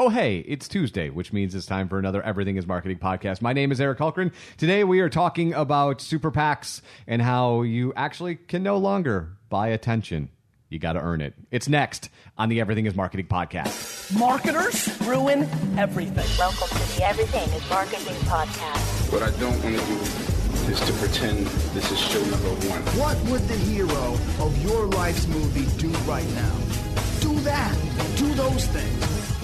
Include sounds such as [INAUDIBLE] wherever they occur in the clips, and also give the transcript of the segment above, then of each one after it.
Oh, hey, it's Tuesday, which means it's time for another Everything is Marketing podcast. My name is Eric Hulkran. Today we are talking about super PACs and how you actually can no longer buy attention. You got to earn it. It's next on the Everything is Marketing podcast. Marketers ruin everything. Welcome to the Everything is Marketing podcast. What I don't want to do is to pretend this is show number one. What would the hero of your life's movie do right now? Do that. Do those things.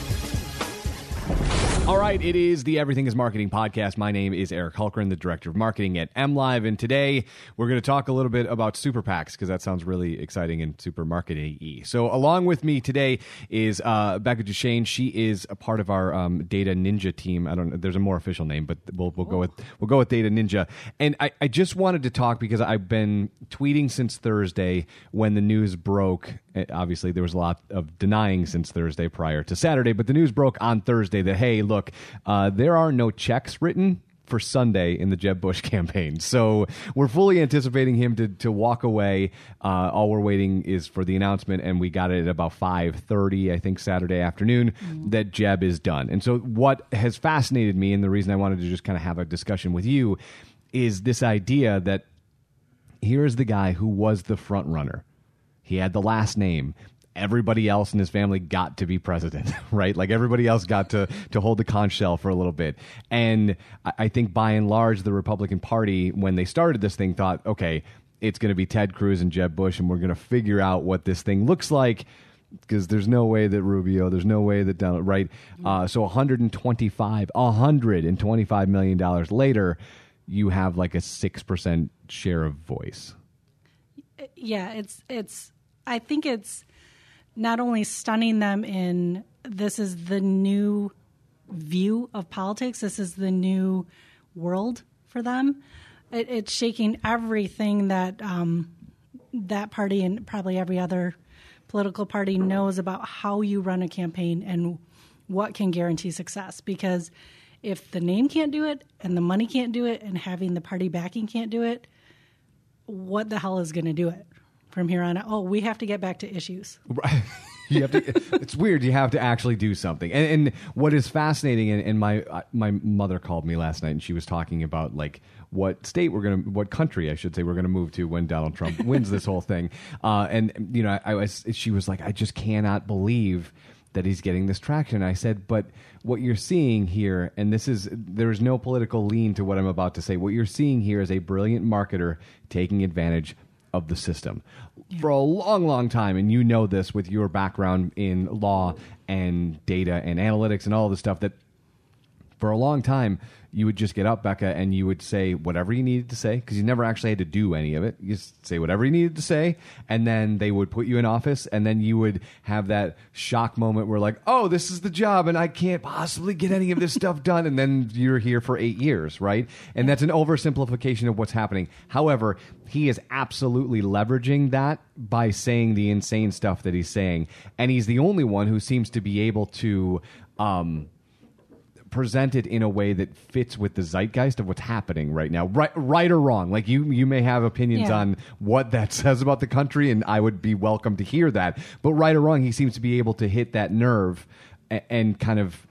All right, it is the Everything is Marketing podcast. My name is Eric Hulkran, the director of marketing at MLive, and today we're going to talk a little bit about super PACs because that sounds really exciting and super marketing y. So, along with me today is uh, Becca Duchesne. She is a part of our um, Data Ninja team. I don't know, there's a more official name, but we'll, we'll go with we'll go with Data Ninja. And I, I just wanted to talk because I've been tweeting since Thursday when the news broke. Eh, Obviously, there was a lot of denying since Thursday prior to Saturday, but the news broke on Thursday that hey, look, uh, there are no checks written for Sunday in the Jeb Bush [LAUGHS] campaign. So we're fully anticipating him to, to walk away. Uh, all we're waiting is for the announcement, and we got it at about five thirty, I think, Saturday afternoon that Jeb is done. And so what has fascinated me, and the reason I wanted to just kind of have a discussion with you, is this idea that here is the guy who was the front runner. He had the last name. Everybody else in his family got to be president, [LAUGHS] right? Like everybody else got to to hold the conch shell for a little bit. And I, I think by and large, the Republican Party, when they started this thing, thought, okay, it's going to be Ted Cruz and Jeb Bush, and we're going to figure out what this thing looks like because there's no way that Rubio, there's no way that Donald, right? Uh, so 125, 125 million dollars later, you have like a six percent share of voice. yeah it's it's i think it's not only stunning them in this is the new view of politics this is the new world for them. It, it's shaking everything that um, that party and probably every other political party knows about how you run a campaign and what can guarantee success. Because if the name can't do it and the money can't do it and having the party backing can't do it what the hell is going to do it from here on out? Oh, we have to get back to issues. Right. [LAUGHS] you have to. it's weird. You have to actually do something. And, and what is fascinating, and, and my uh, my mother called me last night, and she was talking about like what state we're gonna, what country I should say we're gonna move to when Donald Trump [LAUGHS] wins this whole thing. Uh, and you know, I, I was. She was like, I just cannot believe that he's getting this traction. I said, but what you're seeing here, and this is there is no political lean to what I'm about to say. What you're seeing here is a brilliant marketer taking advantage of the system for a long, long time. And you know this with your background in law and data and analytics and all the stuff that for a long time you would just get up becca and you would say whatever you needed to say because you never actually had to do any of it. You just say whatever you needed to say and then they would put you in office and then you would have that shock moment where like oh this is the job and i can't possibly get any of this stuff [LAUGHS] done and then you're here for eight years right? And that's an oversimplification of what's happening. However he is absolutely leveraging that by saying the insane stuff that he's saying and he's the only one who seems to be able to um, presented in a way that fits with the zeitgeist of what's happening right now right right or wrong like you you may have opinions Yeah. on what that [LAUGHS] says about the country and I would be welcome to hear that but right or wrong he seems to be able to hit that nerve and, and kind of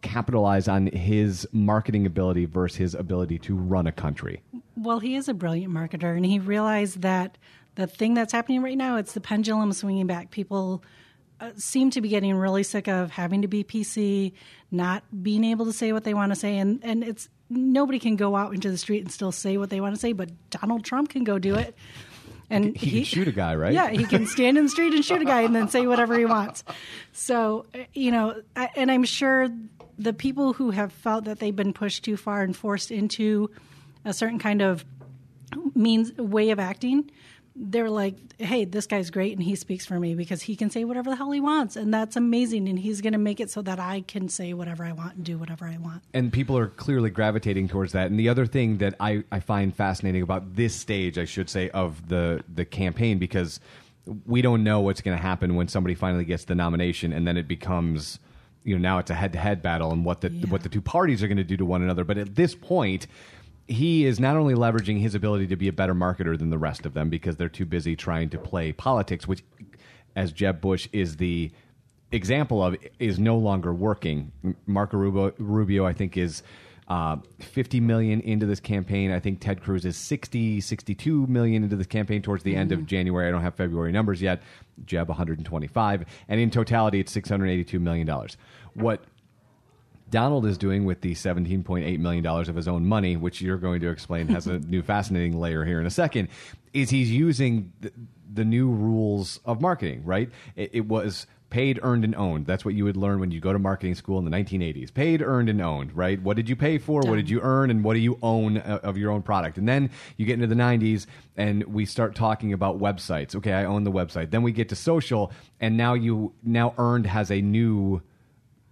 capitalize on his marketing ability versus his ability to run a country Well, he is a brilliant marketer, and he realized that the thing that's happening right now it's the pendulum swinging back. People seem to be getting really sick of having to be PC, not being able to say what they want to say, and and it's nobody can go out into the street and still say what they want to say, but Donald Trump can go do it. And he can shoot a guy, right? Yeah, he can stand in the street and shoot a guy and then say whatever he wants. So, uh, you know, and I'm sure the people who have felt that they've been pushed too far and forced into a certain kind of means way of acting, they're like, "Hey, this guy's great and he speaks for me because he can say whatever the hell he wants and that's amazing and he's going to make it so that I can say whatever I want and do whatever I want." and people are clearly gravitating towards that. And the other thing that I, I find fascinating about this stage, I should say, of the the campaign, because we don't know what's going to happen when somebody finally gets the nomination, and then it becomes, you know, now it's a head to head battle, and what the Yeah. what the two parties are going to do to one another. But at this point. He is not only leveraging his ability to be a better marketer than the rest of them because they're too busy trying to play politics, which, as Jeb Bush is the example of is no longer working. Marco Rubio, Rubio I think, is uh, 50 million into this campaign. I think Ted Cruz is 60, 62 million into this campaign towards the end of January. I don't have February numbers yet. Jeb 125, and in totality, it's 682 million dollars. What Donald is doing with the $17.8 million of his own money, which you're going to explain has a [LAUGHS] new fascinating layer here in a second, is he's using the, the new rules of marketing, right? It, it was paid, earned, and owned. That's what you would learn when you go to marketing school in the 1980s. Paid, earned, and owned, right? What did you pay for? What did you earn? And what do you own uh, of your own product? And then you get into the 90s and we start talking about websites. Okay, I own the website. Then we get to social, and now you now earned has a new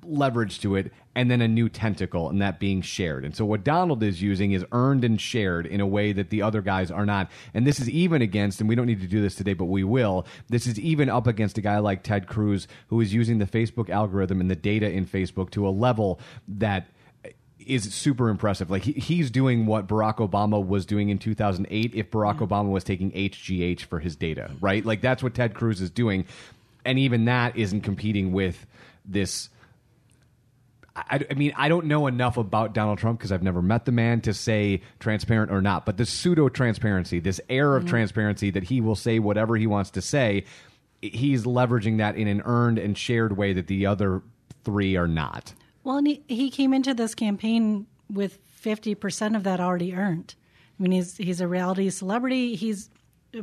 leverage to it and then a new tentacle and that being shared. And so what Donald is using is earned and shared in a way that the other guys are not. And this is even against and we don't need to do this today but we will. This is even up against a guy like Ted Cruz who is using the Facebook algorithm and the data in Facebook to a level that is super impressive. Like he, he's doing what Barack Obama was doing in 2008 if Barack mm. Obama was taking HGH for his data, right? Like that's what Ted Cruz is doing. And even that isn't competing with this I, I mean, I don't know enough about Donald Trump because I've never met the man to say transparent or not. But the pseudo transparency, this air of mm-hmm. transparency that he will say whatever he wants to say, he's leveraging that in an earned and shared way that the other three are not. Well, and he, he came into this campaign with 50% of that already earned. I mean, he's, he's a reality celebrity. He's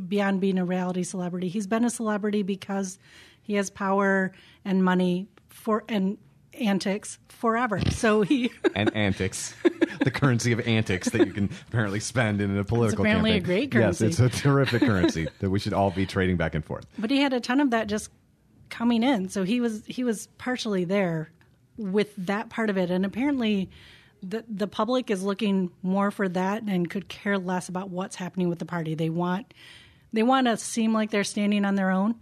beyond being a reality celebrity. He's been a celebrity because he has power and money for and antics forever. So he [LAUGHS] And antics, the currency of antics that you can apparently spend in a political. Campaign. Apparently a great currency. Yes, it's a terrific currency [LAUGHS] that we should all be trading back and forth. but he had a ton of that just coming in. So he was he was partially there with that part of it, and apparently. The, the public is looking more for that and could care less about what's happening with the party. They want they want to seem like they're standing on their own,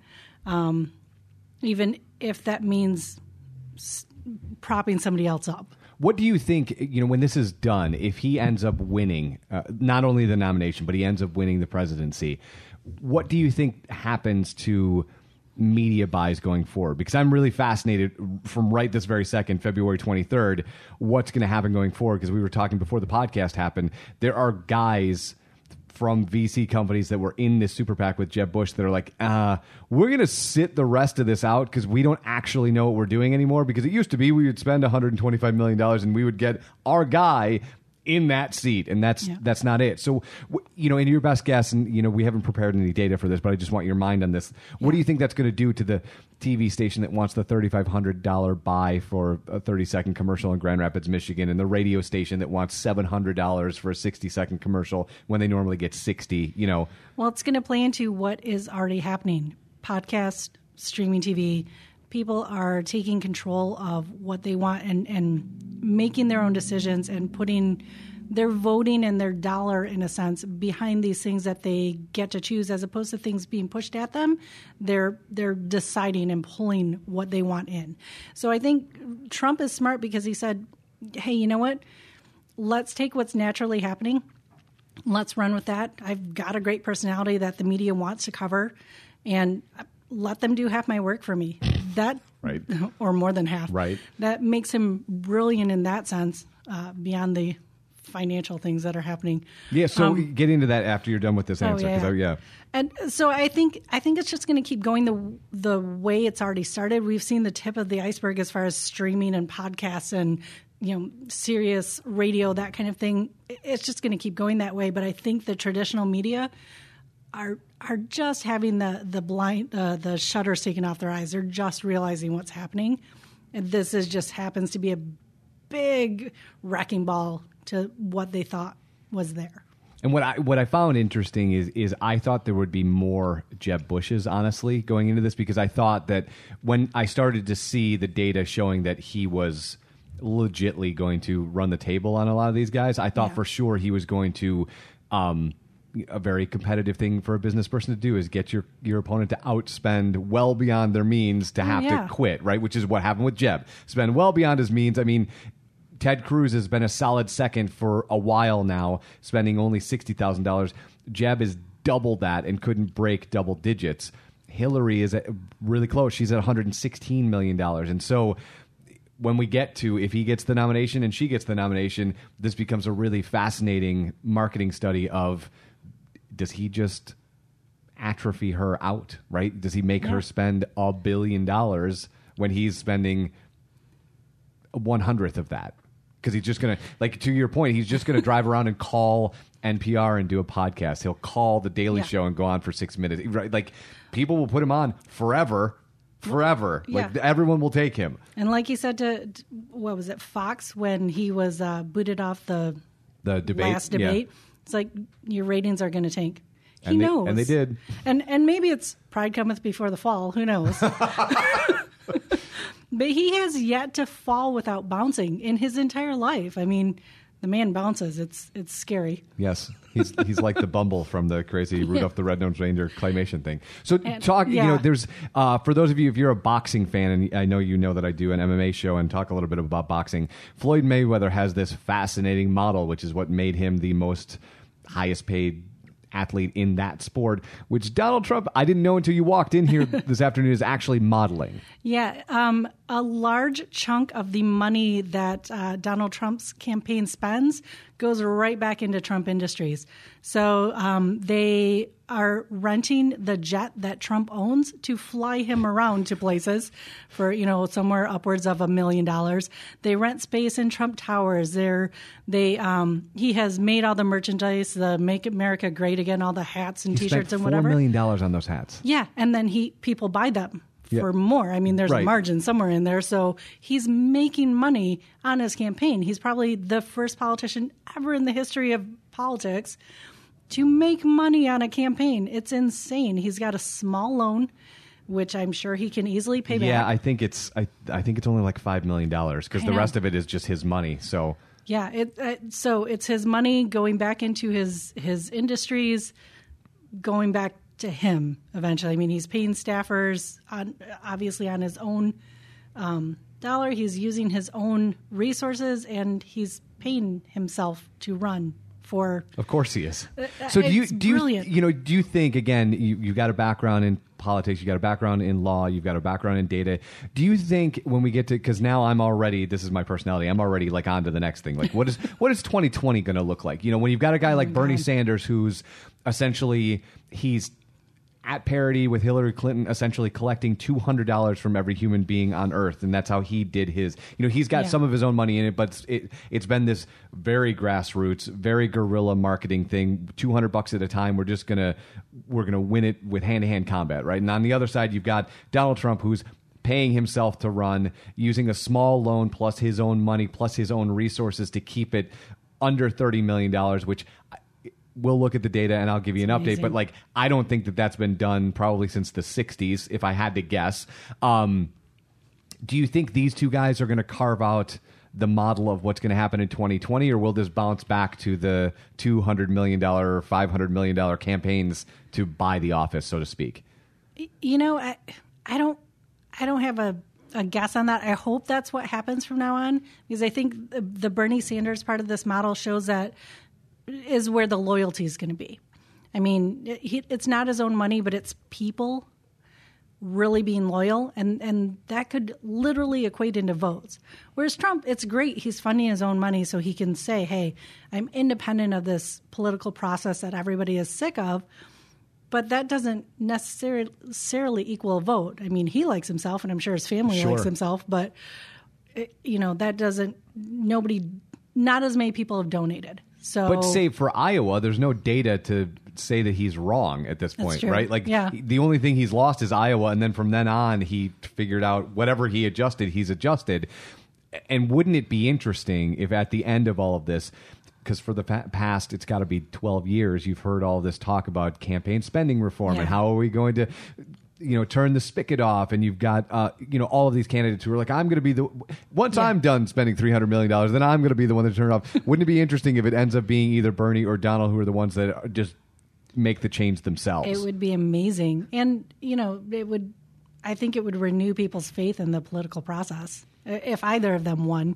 um, even if that means s- propping somebody else up. What do you think, you know, when this is done, if he ends up winning uh, not only the nomination, but he ends up winning the presidency, what do you think happens to media buys going forward? Because I'm really fascinated from right this very second, February 23rd, what's going to happen going forward. Because we were talking before the podcast happened, there are guys from VC companies that were in this super PAC with Jeb Bush that are like, uh, we're going to sit the rest of this out because we don't actually know what we're doing anymore. Because it used to be we would spend 125 million dollars and we would get our guy in that seat, and that's Yeah. that's not it. So, you know, in your best guess, and you know, we haven't prepared any data for this, but I just want your mind on this. What do you think that's going to do to the TV station that wants the thirty-five hundred dollar buy for a thirty-second commercial in Grand Rapids, Michigan, and the radio station that wants seven hundred dollars for a sixty-second commercial when they normally get sixty? You know, Well, it's going to play into what is already happening podcast, streaming TV. People are taking control of what they want and, and making their own decisions and putting their voting and their dollar, in a sense, behind these things that they get to choose, as opposed to things being pushed at them. They're they're deciding and pulling what they want in. So I think Trump is smart because he said, "Hey, you know what? Let's take what's naturally happening let's run with that. I've got a great personality that the media wants to cover, and let them do half my work for me. That, Right. [LAUGHS] or more than half. Right. That makes him brilliant in that sense, uh, beyond the financial things that are happening. yeah. So get into that after you're done with this answer. 'cause I- yeah. And so I think I think it's just going to keep going the the way it's already started. We've seen the tip of the iceberg as far as streaming and podcasts and you know Sirius radio that kind of thing. It's just going to keep going that way. But I think the traditional media are are just having the the blind uh, the shutters taken off their eyes. They're just realizing what's happening, and this is just happens to be a big wrecking ball to what they thought was there. And what I what I found interesting is is I thought there would be more Jeb Bushes, honestly, going into this because I thought that when I started to see the data showing that he was legitly going to run the table on a lot of these guys, I thought Yeah. for sure he was going to. Um, a very competitive thing for a business person to do is get your, your opponent to outspend well beyond their means to oh, have Oh, yeah. to quit, right? Which is what happened with Jeb. Spend well beyond his means. I mean, Ted Cruz has been a solid second for a while now, spending only sixty thousand dollars. Jeb is double that and couldn't break double digits. Hillary is at really close. She's at 116 million dollars, and so when we get to if he gets the nomination and she gets the nomination, this becomes a really fascinating marketing study of does he just atrophy her out, right? Does he make her spend a billion dollars when he's spending one hundredth of that? Because he's just gonna like to your point, he's just gonna [LAUGHS] drive around and call NPR and do a podcast. He'll call the Daily Yeah. Show and go on for six minutes. Right? Like people will put him on forever, forever. Like everyone will take him. And like he said to what was it Fox when he was uh, booted off the The debate, last yeah. It's like your ratings are going to tank. He And they- knows, and they did. And and maybe it's pride cometh before the fall. Who knows? [LAUGHS] but he has yet to fall without bouncing in his entire life. I mean, the man bounces. It's it's scary. Yes, he's he's like the Bumble from the crazy [LAUGHS] Rudolph the Red-Nosed Reindeer claymation thing. So And- talk, you know, there's uh, for those of you if you're a boxing fan, and I know you know that I do an MMA show and talk a little bit about boxing. Floyd Mayweather has this fascinating model, which is what made him the most highest paid athlete in that sport. Which Donald Trump, I didn't know until you walked in here [LAUGHS] this afternoon, is actually modeling. Yeah, um, a large chunk of the money that uh, Donald Trump's campaign spends goes right back into Trump Industries. So um, they are renting the jet that Trump owns to fly him around to places for you know somewhere upwards of a million dollars. They rent space in Trump Towers. They're they um, he has made all the merchandise, the Make America Great Again, all the hats and He T-shirts and whatever. million dollars on those hats. Yeah, and then he people buy them for more. I mean, there's Right. a margin somewhere in there, so he's making money on his campaign. He's probably the first politician ever in the history of politics to make money on a campaign. It's insane. He's got a small loan, which I'm sure he can easily pay back. Yeah, I think it's I, I think it's only like five million dollars because I the know. rest of it is just his money. So Yeah, it, uh, so it's his money going back into his his industries, going back to him eventually. I mean, he's paying staffers on obviously on his own um, dollar. He's using his own resources, and he's paying himself to run for. Of course he is. Uh, uh, so do you do you brilliant. you know do you think again you you got a background in politics, You've got a background in law, you've got a background in data. Do you think when we get to because now I'm already this is my personality, I'm already like on to the next thing. Like what is what is 2020 going to look like? You know, when you've got a guy like oh Bernie Sanders who's essentially he's at parity with Hillary Clinton, essentially collecting two hundred dollars from every human being on Earth, and that's how he did his. You know, he's got Yeah. some of his own money in it, but it it's been this very grassroots, very guerrilla marketing thing. Two hundred bucks at a time. We're just gonna we're gonna win it with hand to hand combat, right? And on the other side, you've got Donald Trump, who's paying himself to run using a small loan plus his own money plus his own resources to keep it under thirty million dollars, which. We'll look at the data and I'll give you an update. But like, I don't think that that's been done probably since the '60s, if I had to guess. Um, do you think these two guys are going to carve out the model of what's going to happen in 2020, or will this bounce back to the 200 million dollar or 500 million dollar campaigns to buy the office, so to speak? You know, I, I don't, I don't have a, a guess on that. I hope that's what happens from now on because I think the, the Bernie Sanders part of this model shows that is where the loyalty is going to be. I mean, he, it's not his own money, but it's people really being loyal, and and that could literally equate into votes. Whereas Trump, it's great he's funding his own money, so he can say, "Hey, I'm independent of this political process that everybody is sick of." But that doesn't necessarily necessarily equal a vote. I mean, he likes himself, and I'm sure his family Sure. likes himself, but it, you know that doesn't. Nobody, not as many people have donated. So, But say for Iowa, there's no data to say that he's wrong at this point, true. right? Like, Yeah. the only thing he's lost is Iowa, and then from then on, he figured out whatever he adjusted, he's adjusted. And wouldn't it be interesting if at the end of all of this, because for the past, it's got to be 12 years, you've heard all this talk about campaign spending reform and how are we going to. You know, turn the spigot off, and you've got uh, you know all of these candidates who are like, "I'm going to be the once Yeah. I'm done spending three hundred million dollars, then I'm going to be the one that turn it off." [LAUGHS] Wouldn't it be interesting if it ends up being either Bernie or Donald who are the ones that are- just make the change themselves? It would be amazing. And, you know, it would, I think it would renew people's faith in the political process if either of them won,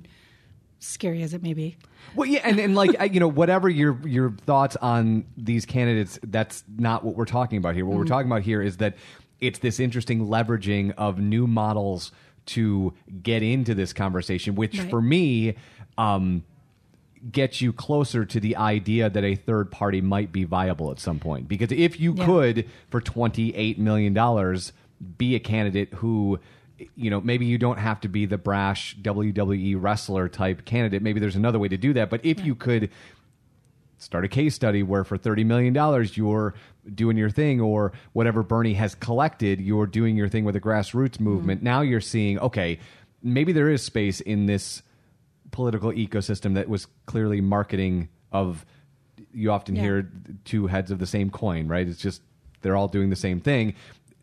scary as it may be. Well, yeah, and, and like you know, whatever your your thoughts on these candidates, that's not what we're talking about here. What we're talking about here is that it's this interesting leveraging of new models to get into this conversation, which Right. for me, um, gets you closer to the idea that a third party might be viable at some point. Because if you Yeah. could, for $28 million, be a candidate who, you know, maybe you don't have to be the brash WWE wrestler type candidate. Maybe there's another way to do that. But if you could start a case study where for $30 million you're doing your thing or whatever Bernie has collected, you're doing your thing with a grassroots mm-hmm. movement. Now you're seeing, okay, maybe there is space in this political ecosystem that was clearly marketing of you often Yeah. hear two heads of the same coin, right? It's just they're all doing the same thing.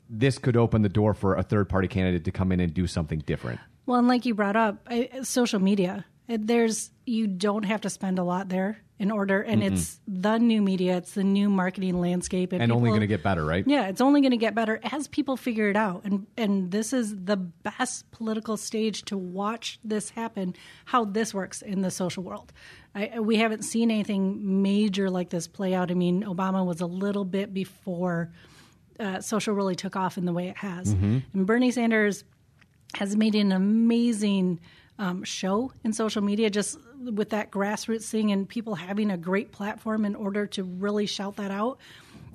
This could open the door for a third party candidate to come in and do something different. Well, and like you brought up, I, social media. There's you don't have to spend a lot there in order, and it's the new media. It's the new marketing landscape, And only people- going to get better, right? Yeah, it's only going to get better as people figure it out, and and this is the best political stage to watch this happen. How this works in the social world. I, we haven't seen anything major like this play out. I mean, Obama was a little bit before uh, social really took off in the way it has, and Bernie Sanders has made an amazing um, show in social media just with that grassroots thing and people having a great platform in order to really shout that out.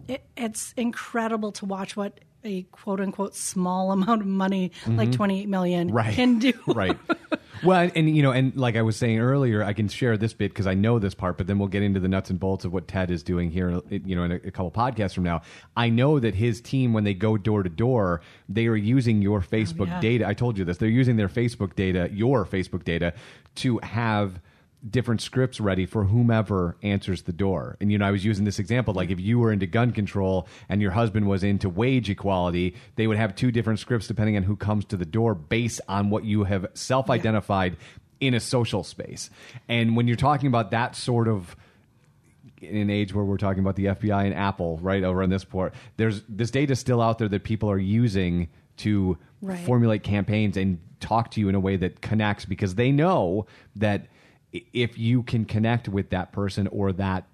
It, it's incredible to watch what a quote unquote small [LAUGHS] amount of money like 28 million Mm-hmm. Right. can do. right. [LAUGHS] Well, and, and, you know, and like I was saying earlier, I can share this bit because I know this part, but then we'll get into the nuts and bolts of what Ted is doing here, you know, in a, a couple podcasts from now. I know that his team, when they go door to door, they are using your oh, Facebook yeah. data. I told you this. They're using their Facebook data, your Facebook data, to have different scripts ready for whomever answers the door. And you know, I was using this example like if you were into gun control and your husband was into wage equality, they would have two different scripts depending on who comes to the door based on what you have self-identified in a social space. And when you're talking about that sort of in an age where we're talking about the FBI and Apple right over on this port, there's this data still out there that people are using to Right. formulate campaigns and talk to you in a way that connects because they know that if you can connect with that person or that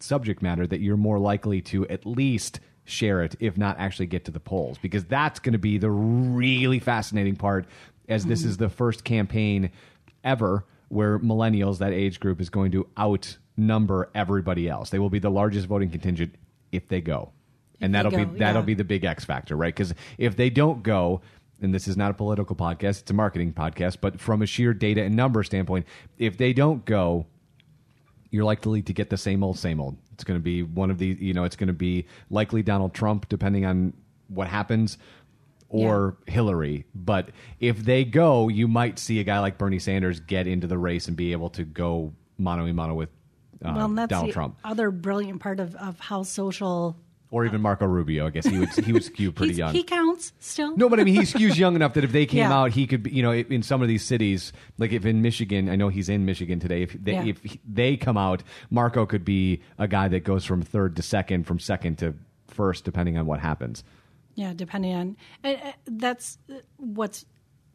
subject matter that you're more likely to at least share it if not actually get to the polls. Because that's going to be the really fascinating part as this is the first campaign ever where millennials that age group is going to outnumber everybody else. They will be the largest voting contingent if they go. And that'll be that'll yeah. be the big x factor right? Because if they don't go and this is not a political podcast it's a marketing podcast but from a sheer data and number standpoint if they don't go you're likely to get the same old, same old. It's going to be one of these, you know, it's going to be likely Donald Trump, depending on what happens, or Hillary. But if they go, you might see a guy like Bernie Sanders get into the race and be able to go mano a mano with uh, well, that's Donald the Trump. other brilliant part of, of how social Or even Marco Rubio. I guess he would he would skew pretty he's- young. he counts still. No, but I mean, he skews young enough that if they came Yeah. out, he could, be, you know, in some of these cities, like if in Michigan, I know he's in Michigan today. If they, Yeah. if they come out, Marco could be a guy that goes from third to second, from second to first, depending on what happens. Yeah, depending on uh, that's uh, what's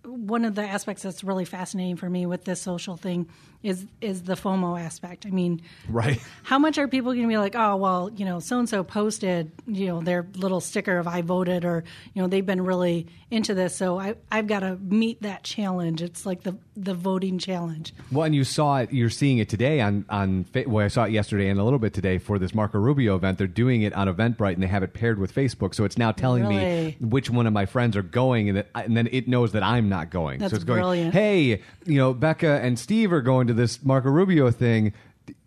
one of the aspects that's really fascinating for me with this social thing is is the FOMO aspect. I mean, Right. how much are people going to be like, oh well, you know, so and so posted, you know, their little sticker of I voted, or you know, they've been really into this, so I I've got to meet that challenge. It's like the the voting challenge. Well, and you saw it. You're seeing it today on on. Well, I saw it yesterday and a little bit today for this Marco Rubio event. They're doing it on Eventbrite and they have it paired with Facebook. So it's now telling Really? me which one of my friends are going, and, that, and then it knows that I'm not going. That's so it's going, brilliant. hey, you know, Becca and Steve are going to this Marco Rubio thing.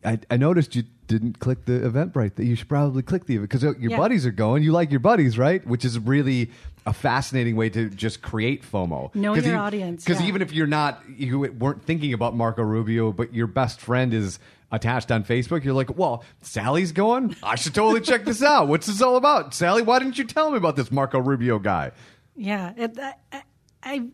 I, I noticed you didn't click the Eventbrite. That you should probably click the event because your Yeah. buddies are going. You like your buddies, right? Which is really a fascinating way to just create FOMO. Know your you- audience, Because yeah. even if you're not, you weren't thinking about Marco Rubio, but your best friend is attached on Facebook, you're like, well, Sally's going. I should totally check this out. What's this all about, Sally? Why didn't you tell me about this Marco Rubio guy? Yeah, it, I- I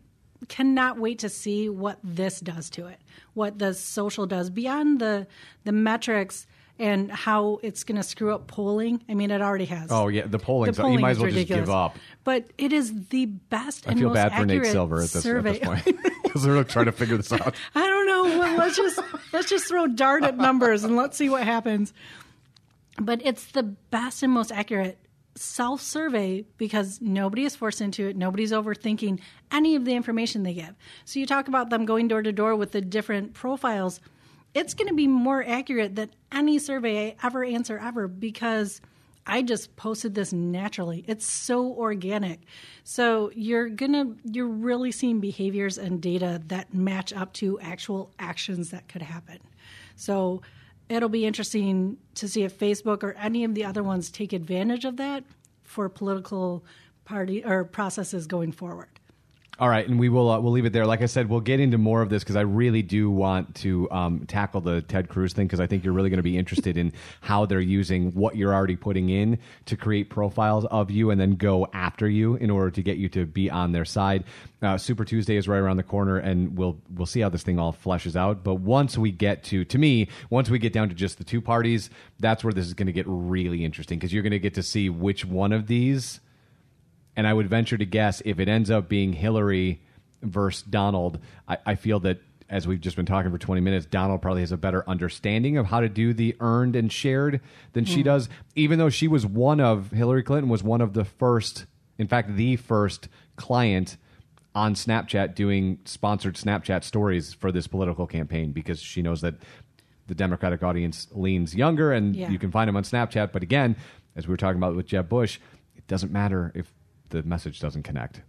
cannot wait to see what this does to it. What the social does beyond the the metrics and how it's going to screw up polling. I mean, it already has. Oh yeah, the polling. The you might polling as well just ridiculous. give up. But it is the best I and feel bad for Nate Silver at this, at this point [LAUGHS] because they're trying to figure this out. [LAUGHS] I don't know. Well, let's just let's just throw dart at numbers and let's see what happens. But it's the best and most accurate self survey because nobody is forced into it. Nobody's overthinking any of the information they give. So you talk about them going door to door with the different profiles. It's going to be more accurate than any survey I ever answer ever because I just posted this naturally. It's so organic. So you're gonna you're really seeing behaviors and data that match up to actual actions that could happen. So it'll be interesting to see if Facebook or any of the other ones take advantage of that for political party or processes going forward. All right, and we will uh, we'll leave it there. Like I said, we'll get into more of this because I really do want to um, tackle the Ted Cruz thing because I think you're really going to be interested in [LAUGHS] how they're using what you're already putting in to create profiles of you and then go after you in order to get you to be on their side. Uh, Super Tuesday is right around the corner, and we'll we'll see how this thing all fleshes out. But once we get to to me, once we get down to just the two parties, that's where this is going to get really interesting because you're going to get to see which one of these and I would venture to guess if it ends up being Hillary versus Donald, I, I, feel that as we've just been talking for 20 minutes, Donald probably has a better understanding of how to do the earned and shared than she hmm. does, even though she was one of, Hillary Clinton was one of the first, in fact, the first client on Snapchat doing sponsored Snapchat stories for this political campaign because she knows that the Democratic audience leans younger and yeah. you can find them on Snapchat. But again, as we were talking about with Jeb Bush, it doesn't matter if the message doesn't connect.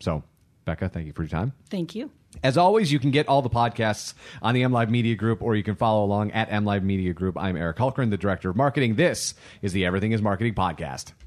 So, Becca, thank you for your time. Thank you. As always, you can get all the podcasts on the MLive Media Group, or you can follow along at MLive Media Group. I'm Eric Hulkran, the Director of Marketing. This is the Everything is Marketing podcast.